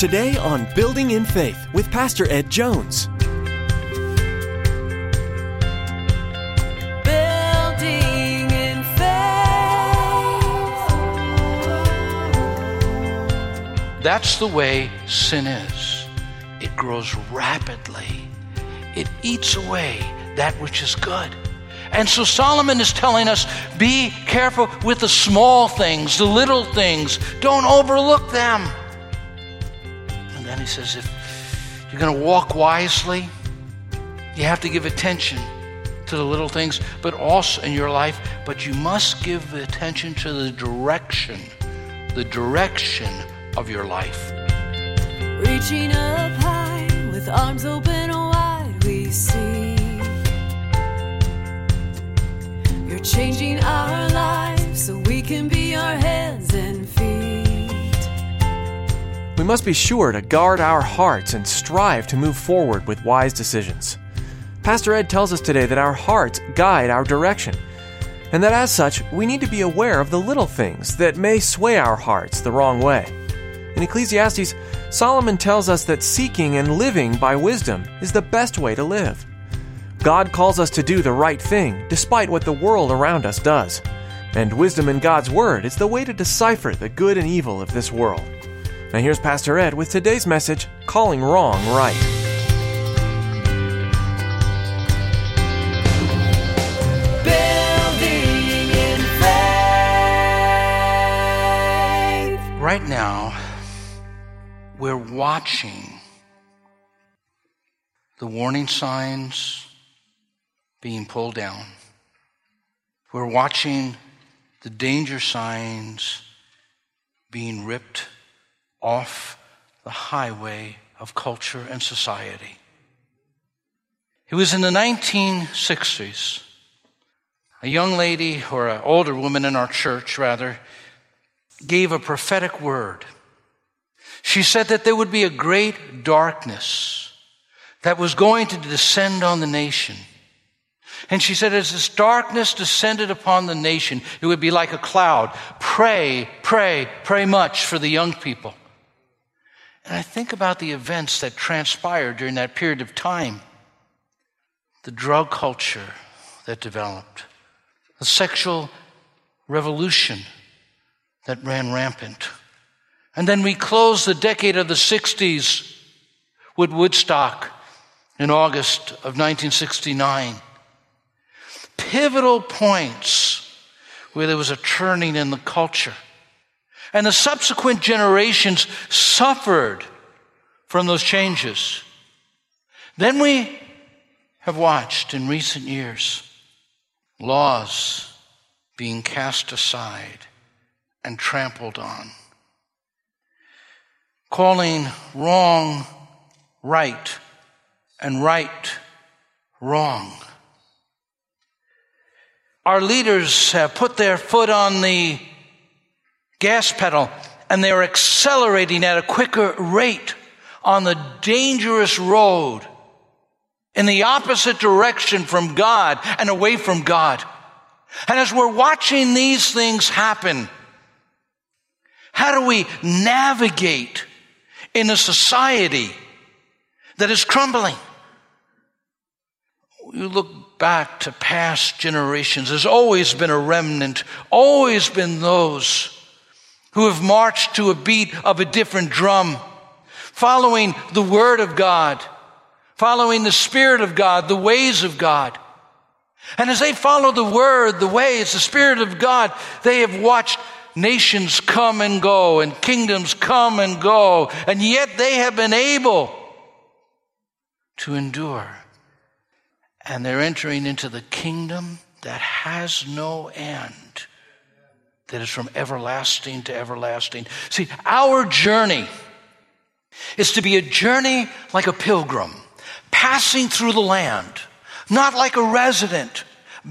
Today on Building in Faith with Pastor Ed Jones. Building in faith. That's the way sin is. It grows rapidly. It eats away that which is good. And so Solomon is telling us be careful with the small things, the little things. Don't overlook them. He says if you're going to walk wisely, you have to give attention to the little things, but also in your life, but you must give attention to the direction, the direction of your life. Reaching up high with arms open wide, we see. You're changing our must be sure to guard our hearts and strive to move forward with wise decisions. Pastor Ed tells us today that our hearts guide our direction, and that as such, we need to be aware of the little things that may sway our hearts the wrong way. In Ecclesiastes, Solomon tells us that seeking and living by wisdom is the best way to live. God calls us to do the right thing despite what the world around us does. And wisdom in God's Word is the way to decipher the good and evil of this world. Now here's Pastor Ed with today's message Calling Wrong Right. Building in faith. Right now, we're watching the warning signs being pulled down. We're watching the danger signs being ripped off the highway of culture and society. It was in the 1960s. A young lady, or an older woman in our church, rather, gave a prophetic word. She said that there would be a great darkness that was going to descend on the nation. And she said, as this darkness descended upon the nation, it would be like a cloud. Pray, pray, pray much for the young people. And I think about the events that transpired during that period of time the drug culture that developed, the sexual revolution that ran rampant. And then we close the decade of the 60s with Woodstock in August of 1969. Pivotal points where there was a turning in the culture. And the subsequent generations suffered from those changes. Then we have watched in recent years laws being cast aside and trampled on, calling wrong right and right wrong. Our leaders have put their foot on the gas pedal and they are accelerating at a quicker rate on the dangerous road in the opposite direction from God and away from God. And as we're watching these things happen, how do we navigate in a society that is crumbling? You look back to past generations, there's always been a remnant, always been those who have marched to a beat of a different drum, following the Word of God, following the Spirit of God, the ways of God. And as they follow the Word, the ways, the Spirit of God, they have watched nations come and go and kingdoms come and go, and yet they have been able to endure. And they're entering into the kingdom that has no end that is from everlasting to everlasting. See, our journey is to be a journey like a pilgrim, passing through the land, not like a resident,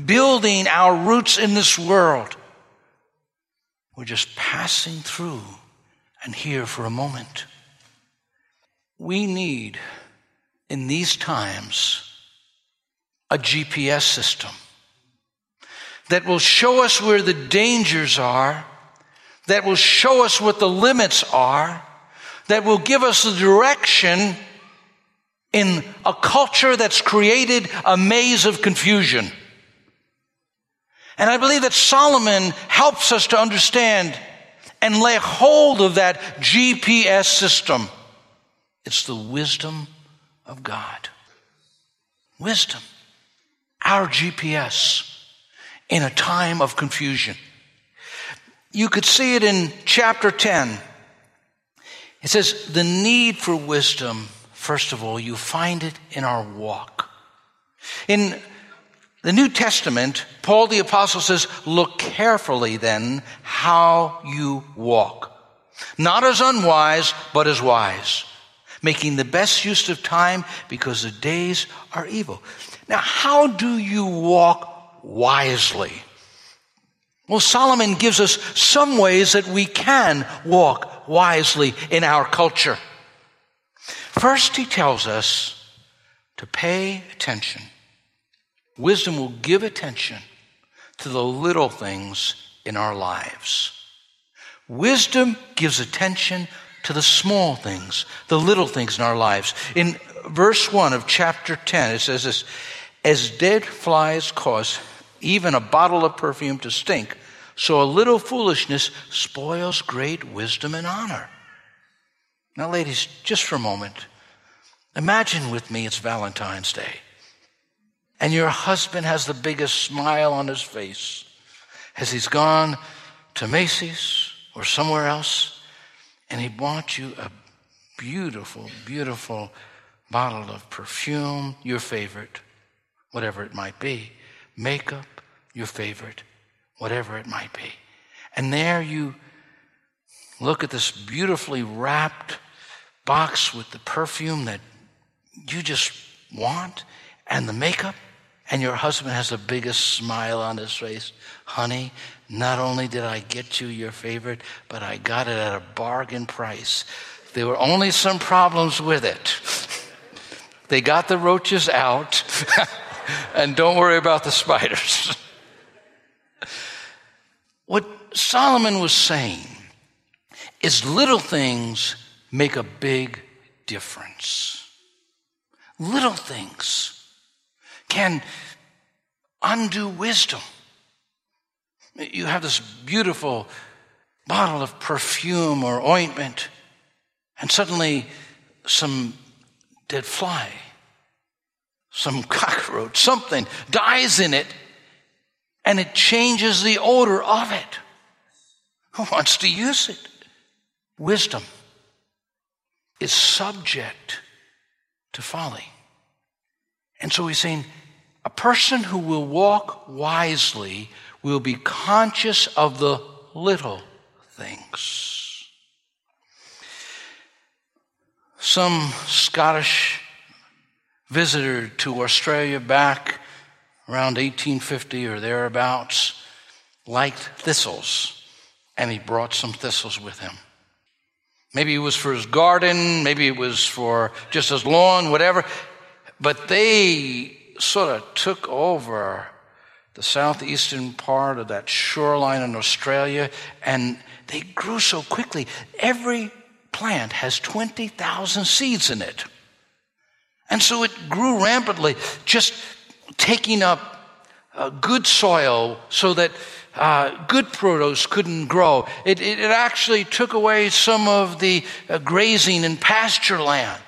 building our roots in this world. We're just passing through and here for a moment. We need, in these times, a GPS system that will show us where the dangers are, that will show us what the limits are, that will give us the direction in a culture that's created a maze of confusion. And I believe that Solomon helps us to understand and lay hold of that GPS system. It's the wisdom of God. Wisdom. Our GPS in a time of confusion. You could see it in chapter 10. It says, the need for wisdom, first of all, you find it in our walk. In the New Testament, Paul the Apostle says, Look carefully then how you walk. Not as unwise, but as wise, making the best use of time because the days are evil. Now, how do you walk wisely? Well, Solomon gives us some ways that we can walk wisely in our culture. First, he tells us to pay attention Wisdom will give attention to the little things in our lives. Wisdom gives attention to the small things, the little things in our lives. In verse 1 of chapter 10, it says this As dead flies cause even a bottle of perfume to stink, so a little foolishness spoils great wisdom and honor. Now, ladies, just for a moment, imagine with me it's Valentine's Day and your husband has the biggest smile on his face as he's gone to Macy's or somewhere else, and he bought you a beautiful, beautiful bottle of perfume, your favorite, whatever it might be, makeup, your favorite, whatever it might be. And there you look at this beautifully wrapped box with the perfume that you just want and the makeup and your husband has the biggest smile on his face. Honey, not only did I get you your favorite, but I got it at a bargain price. There were only some problems with it. They got the roaches out, and don't worry about the spiders. what Solomon was saying is little things make a big difference. Little things can undo wisdom. You have this beautiful bottle of perfume or ointment, and suddenly some dead fly, some cockroach, something dies in it, and it changes the odor of it. Who wants to use it? Wisdom is subject to folly. And so he's saying, a person who will walk wisely will be conscious of the little things. Some Scottish visitor to Australia back around 1850 or thereabouts liked thistles, and he brought some thistles with him. Maybe it was for his garden, maybe it was for just his lawn, whatever. But they sort of took over the southeastern part of that shoreline in Australia, and they grew so quickly. Every plant has 20,000 seeds in it. And so it grew rampantly, just taking up uh, good soil so that uh, good produce couldn't grow. It, it, it, actually took away some of the uh, grazing and pasture land.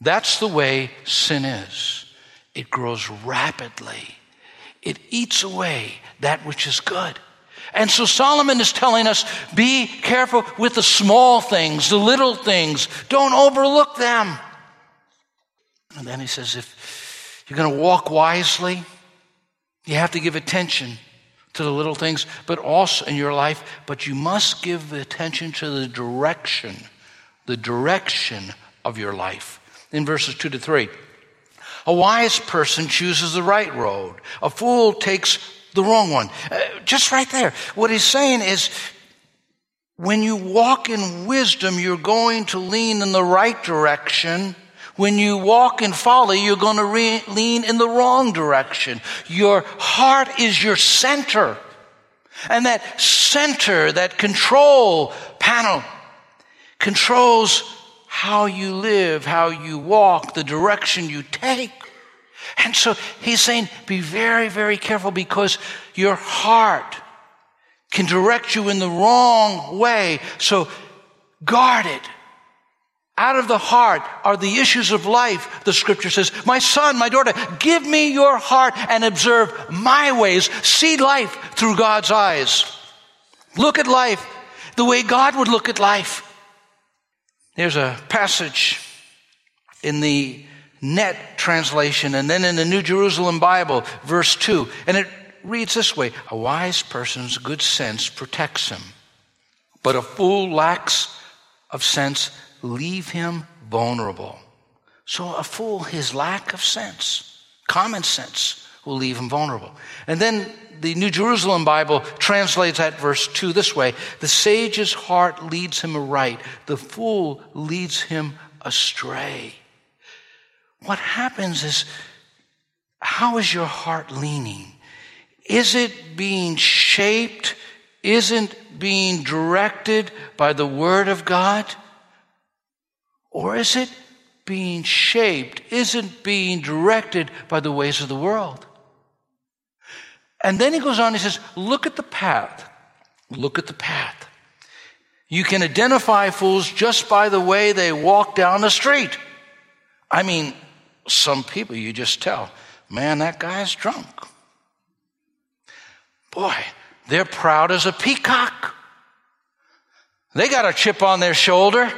That's the way sin is. It grows rapidly. It eats away that which is good. And so Solomon is telling us be careful with the small things, the little things. Don't overlook them. And then he says if you're going to walk wisely, you have to give attention to the little things, but also in your life, but you must give attention to the direction, the direction of your life. In verses 2 to 3. A wise person chooses the right road. A fool takes the wrong one. Uh, just right there. What he's saying is, when you walk in wisdom, you're going to lean in the right direction. When you walk in folly, you're going to re- lean in the wrong direction. Your heart is your center. And that center, that control panel, controls how you live, how you walk, the direction you take. And so he's saying, be very, very careful because your heart can direct you in the wrong way. So guard it. Out of the heart are the issues of life, the scripture says. My son, my daughter, give me your heart and observe my ways. See life through God's eyes. Look at life the way God would look at life. There's a passage in the net translation and then in the New Jerusalem Bible, verse 2, and it reads this way A wise person's good sense protects him, but a fool lacks of sense leave him vulnerable. So a fool, his lack of sense, common sense, will leave him vulnerable. And then the New Jerusalem Bible translates that verse 2 this way The sage's heart leads him aright, the fool leads him astray. What happens is, how is your heart leaning? Is it being shaped? Isn't being directed by the Word of God? Or is it being shaped? Isn't being directed by the ways of the world? And then he goes on, he says, Look at the path. Look at the path. You can identify fools just by the way they walk down the street. I mean, some people you just tell, man, that guy's drunk. Boy, they're proud as a peacock. They got a chip on their shoulder.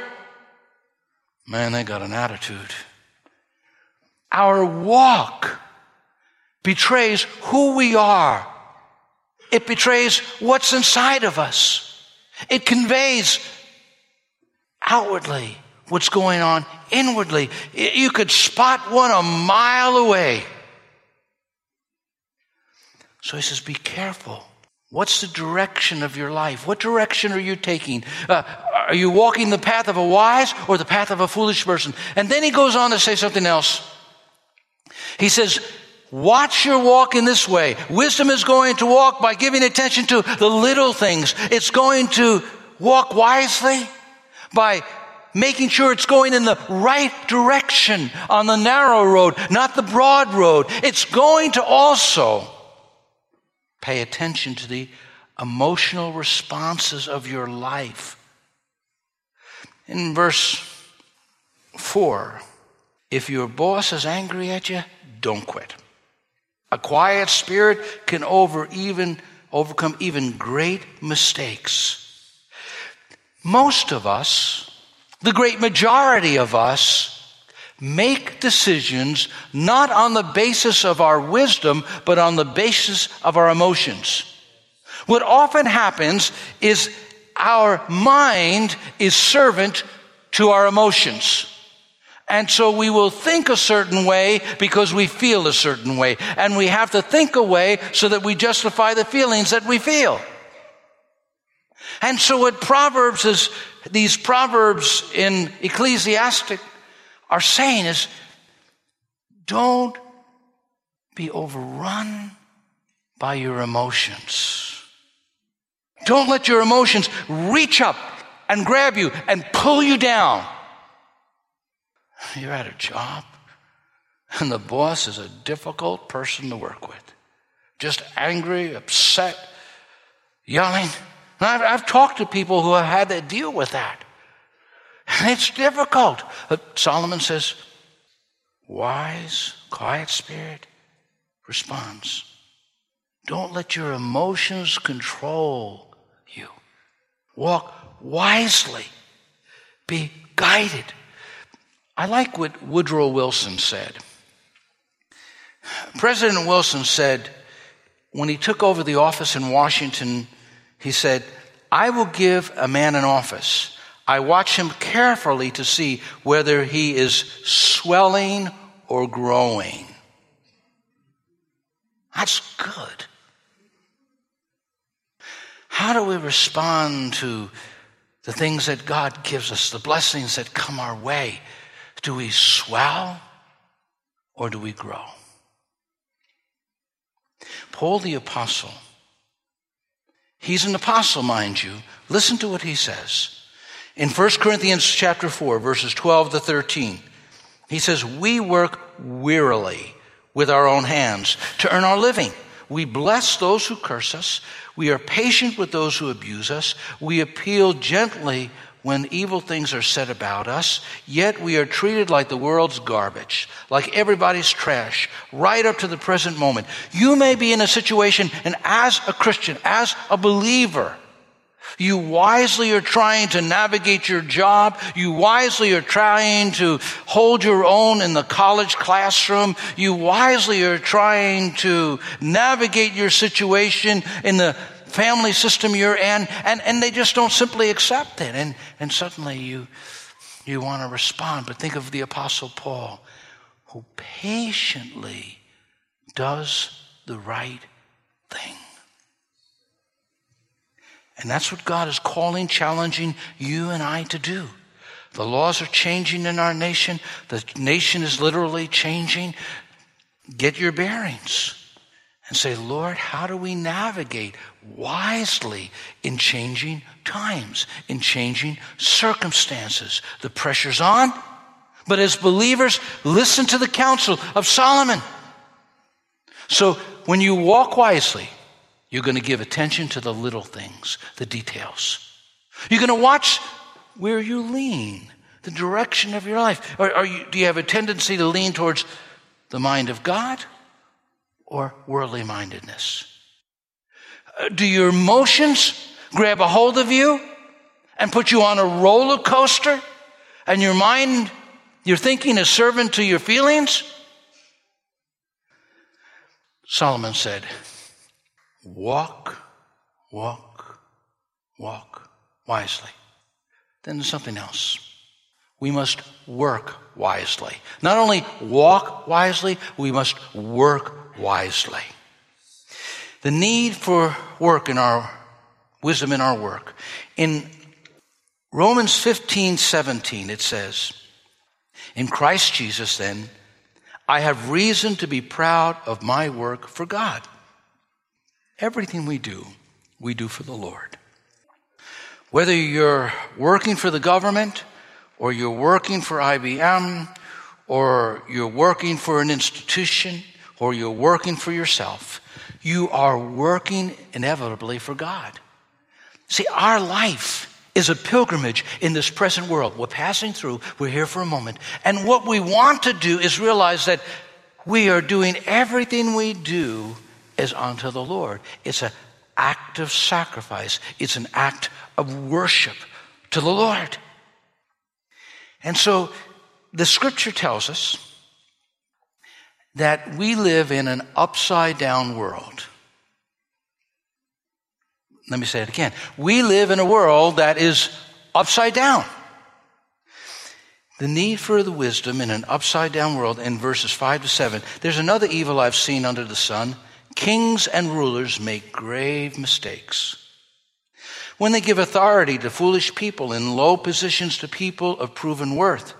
Man, they got an attitude. Our walk betrays who we are. It betrays what's inside of us. It conveys outwardly what's going on inwardly. You could spot one a mile away. So he says, Be careful. What's the direction of your life? What direction are you taking? Uh, are you walking the path of a wise or the path of a foolish person? And then he goes on to say something else. He says, Watch your walk in this way. Wisdom is going to walk by giving attention to the little things. It's going to walk wisely by making sure it's going in the right direction on the narrow road, not the broad road. It's going to also pay attention to the emotional responses of your life. In verse 4, if your boss is angry at you, don't quit. A quiet spirit can over even, overcome even great mistakes. Most of us, the great majority of us, make decisions not on the basis of our wisdom, but on the basis of our emotions. What often happens is our mind is servant to our emotions. And so we will think a certain way because we feel a certain way. And we have to think a way so that we justify the feelings that we feel. And so what Proverbs is, these Proverbs in Ecclesiastes are saying is, don't be overrun by your emotions. Don't let your emotions reach up and grab you and pull you down. You're at a job, and the boss is a difficult person to work with. Just angry, upset, yelling. And I've, I've talked to people who have had to deal with that. And it's difficult. But Solomon says, wise, quiet spirit responds. Don't let your emotions control. Walk wisely. Be guided I like what Woodrow Wilson said. President Wilson said, when he took over the office in Washington, he said, I will give a man an office. I watch him carefully to see whether he is swelling or growing. That's good. How do we respond to the things that God gives us, the blessings that come our way? Do we swell or do we grow? Paul the Apostle, he's an apostle, mind you. Listen to what he says. In 1 Corinthians chapter 4, verses 12 to 13, he says, We work wearily with our own hands to earn our living. We bless those who curse us. We are patient with those who abuse us. We appeal gently when evil things are said about us, yet we are treated like the world's garbage, like everybody's trash, right up to the present moment. You may be in a situation, and as a Christian, as a believer, you wisely are trying to navigate your job. You wisely are trying to hold your own in the college classroom. You wisely are trying to navigate your situation in the family system you're in. And, and they just don't simply accept it. And, and suddenly you, you want to respond. But think of the Apostle Paul, who patiently does the right thing. And that's what God is calling, challenging you and I to do. The laws are changing in our nation. The nation is literally changing. Get your bearings and say, Lord, how do we navigate wisely in changing times, in changing circumstances? The pressure's on, but as believers, listen to the counsel of Solomon. So when you walk wisely, you're going to give attention to the little things, the details. You're going to watch where you lean, the direction of your life. Or, you, do you have a tendency to lean towards the mind of God or worldly mindedness? Uh, do your emotions grab a hold of you and put you on a roller coaster and your mind, your thinking is servant to your feelings? Solomon said, Walk, walk, walk wisely. Then something else. We must work wisely. Not only walk wisely, we must work wisely. The need for work in our wisdom in our work. In Romans 15, 17, it says, In Christ Jesus, then, I have reason to be proud of my work for God. Everything we do, we do for the Lord. Whether you're working for the government, or you're working for IBM, or you're working for an institution, or you're working for yourself, you are working inevitably for God. See, our life is a pilgrimage in this present world. We're passing through, we're here for a moment. And what we want to do is realize that we are doing everything we do unto the Lord. It's an act of sacrifice, it's an act of worship to the Lord. And so the scripture tells us that we live in an upside down world. Let me say it again. We live in a world that is upside down. The need for the wisdom in an upside down world in verses 5 to 7. There's another evil I've seen under the sun. Kings and rulers make grave mistakes. When they give authority to foolish people in low positions to people of proven worth,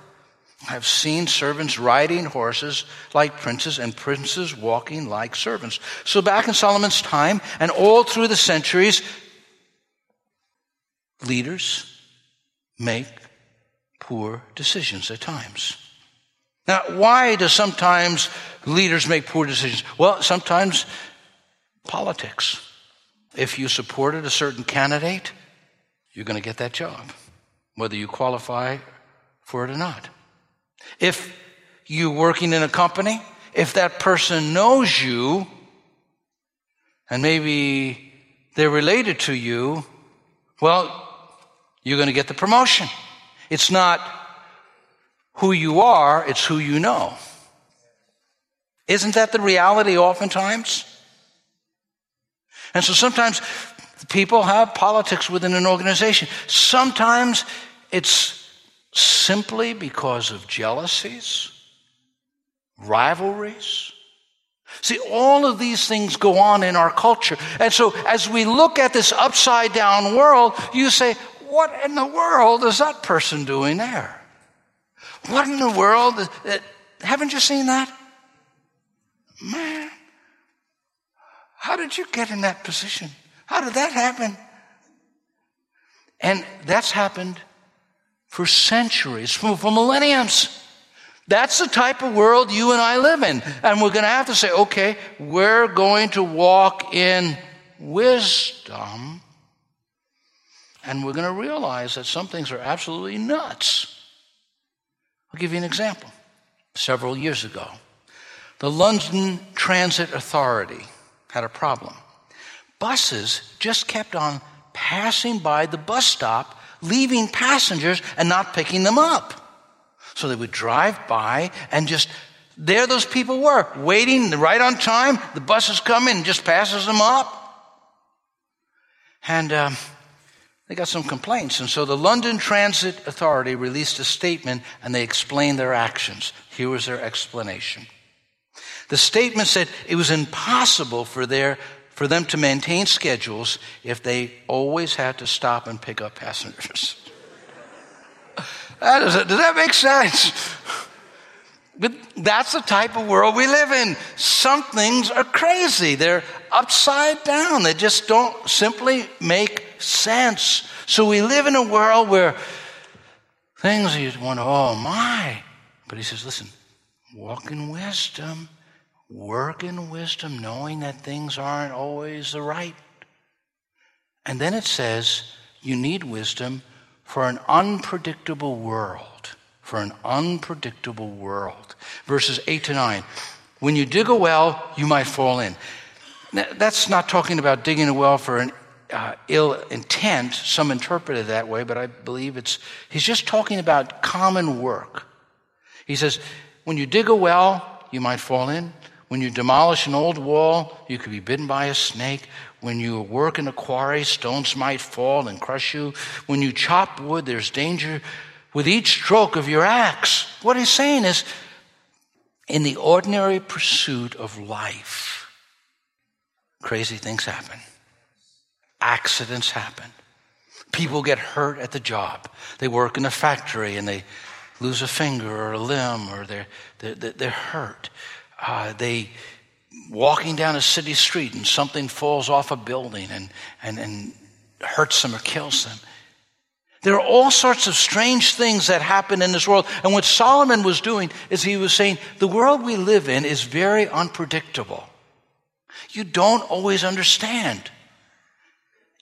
I've seen servants riding horses like princes and princes walking like servants. So back in Solomon's time and all through the centuries, leaders make poor decisions at times. Now, why do sometimes leaders make poor decisions? Well, sometimes politics. If you supported a certain candidate, you're going to get that job, whether you qualify for it or not. If you're working in a company, if that person knows you, and maybe they're related to you, well, you're going to get the promotion. It's not who you are, it's who you know. Isn't that the reality oftentimes? And so sometimes people have politics within an organization. Sometimes it's simply because of jealousies, rivalries. See, all of these things go on in our culture. And so as we look at this upside down world, you say, what in the world is that person doing there? What in the world? Haven't you seen that? Man, how did you get in that position? How did that happen? And that's happened for centuries, for, for millenniums. That's the type of world you and I live in. And we're going to have to say, okay, we're going to walk in wisdom. And we're going to realize that some things are absolutely nuts. I'll give you an example. Several years ago, the London Transit Authority had a problem. Buses just kept on passing by the bus stop, leaving passengers and not picking them up. So they would drive by and just, there those people were, waiting right on time. The buses come in and just passes them up. And um, they got some complaints. And so the London Transit Authority released a statement and they explained their actions. Here was their explanation. The statement said it was impossible for, their, for them to maintain schedules if they always had to stop and pick up passengers. That is, does that make sense? But that's the type of world we live in. Some things are crazy. They're upside down. They just don't simply make sense. So we live in a world where things you want, oh my. But he says, listen, walk in wisdom, work in wisdom, knowing that things aren't always the right. And then it says, you need wisdom for an unpredictable world. For an unpredictable world. Verses 8 to 9. When you dig a well, you might fall in. That's not talking about digging a well for an uh, ill intent. Some interpret it that way, but I believe it's, he's just talking about common work. He says, when you dig a well, you might fall in. When you demolish an old wall, you could be bitten by a snake. When you work in a quarry, stones might fall and crush you. When you chop wood, there's danger with each stroke of your axe. What he's saying is, in the ordinary pursuit of life, crazy things happen. Accidents happen. People get hurt at the job. They work in a factory and they lose a finger or a limb or they're, they're, they're hurt. Uh, they walking down a city street and something falls off a building and, and, and hurts them or kills them. There are all sorts of strange things that happen in this world. And what Solomon was doing is he was saying, the world we live in is very unpredictable. You don't always understand.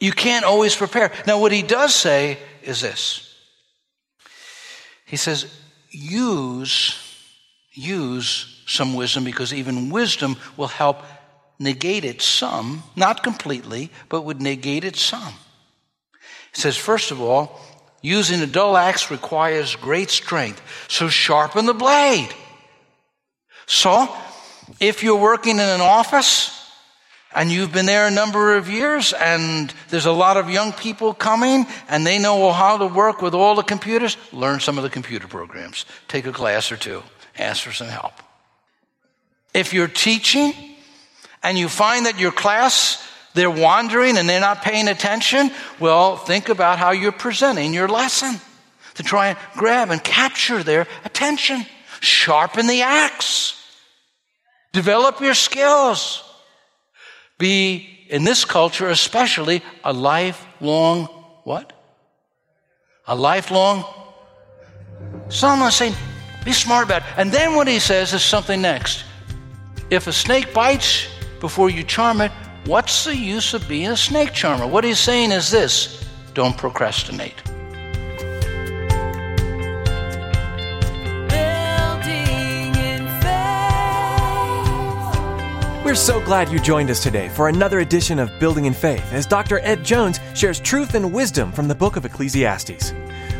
You can't always prepare. Now, what he does say is this. He says, use, use some wisdom because even wisdom will help negate it some, not completely, but would negate it some. He says, first of all, using a dull axe requires great strength, so sharpen the blade. So, if you're working in an office and you've been there a number of years and there's a lot of young people coming and they know how to work with all the computers, learn some of the computer programs. Take a class or two. Ask for some help. If you're teaching and you find that your class, they're wandering and they're not paying attention, well, think about how you're presenting your lesson to try and grab and capture their attention. Sharpen the axe. Develop your skills. Be, in this culture especially, a lifelong what? A lifelong. Someone's saying, be smart about it. And then what he says is something next. If a snake bites before you charm it, what's the use of being a snake charmer? What he's saying is this don't procrastinate. We're so glad you joined us today for another edition of Building in Faith as Dr. Ed Jones shares truth and wisdom from the book of Ecclesiastes.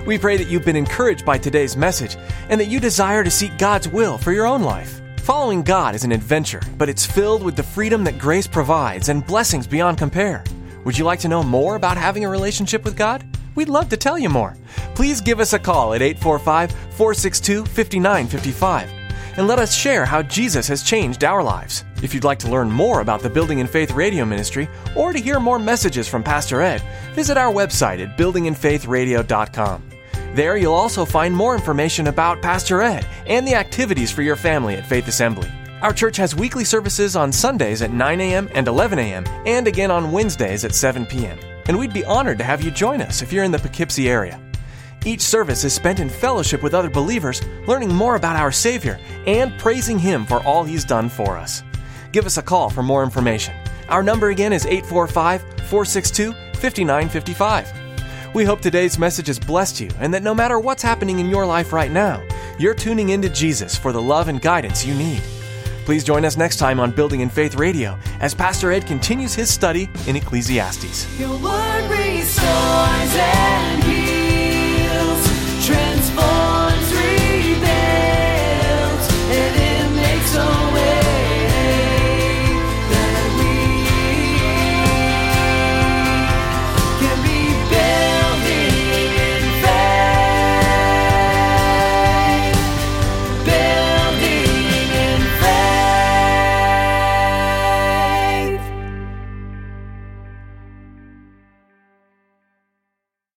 We pray that you've been encouraged by today's message and that you desire to seek God's will for your own life. Following God is an adventure, but it's filled with the freedom that grace provides and blessings beyond compare. Would you like to know more about having a relationship with God? We'd love to tell you more. Please give us a call at 845 462 5955 and let us share how Jesus has changed our lives. If you'd like to learn more about the Building in Faith radio ministry or to hear more messages from Pastor Ed, visit our website at buildinginfaithradio.com. There you'll also find more information about Pastor Ed and the activities for your family at Faith Assembly. Our church has weekly services on Sundays at 9 a.m. and 11 a.m., and again on Wednesdays at 7 p.m. And we'd be honored to have you join us if you're in the Poughkeepsie area. Each service is spent in fellowship with other believers, learning more about our Savior and praising Him for all He's done for us. Give us a call for more information. Our number again is 845 462 5955. We hope today's message has blessed you and that no matter what's happening in your life right now, you're tuning into Jesus for the love and guidance you need. Please join us next time on Building in Faith Radio as Pastor Ed continues his study in Ecclesiastes.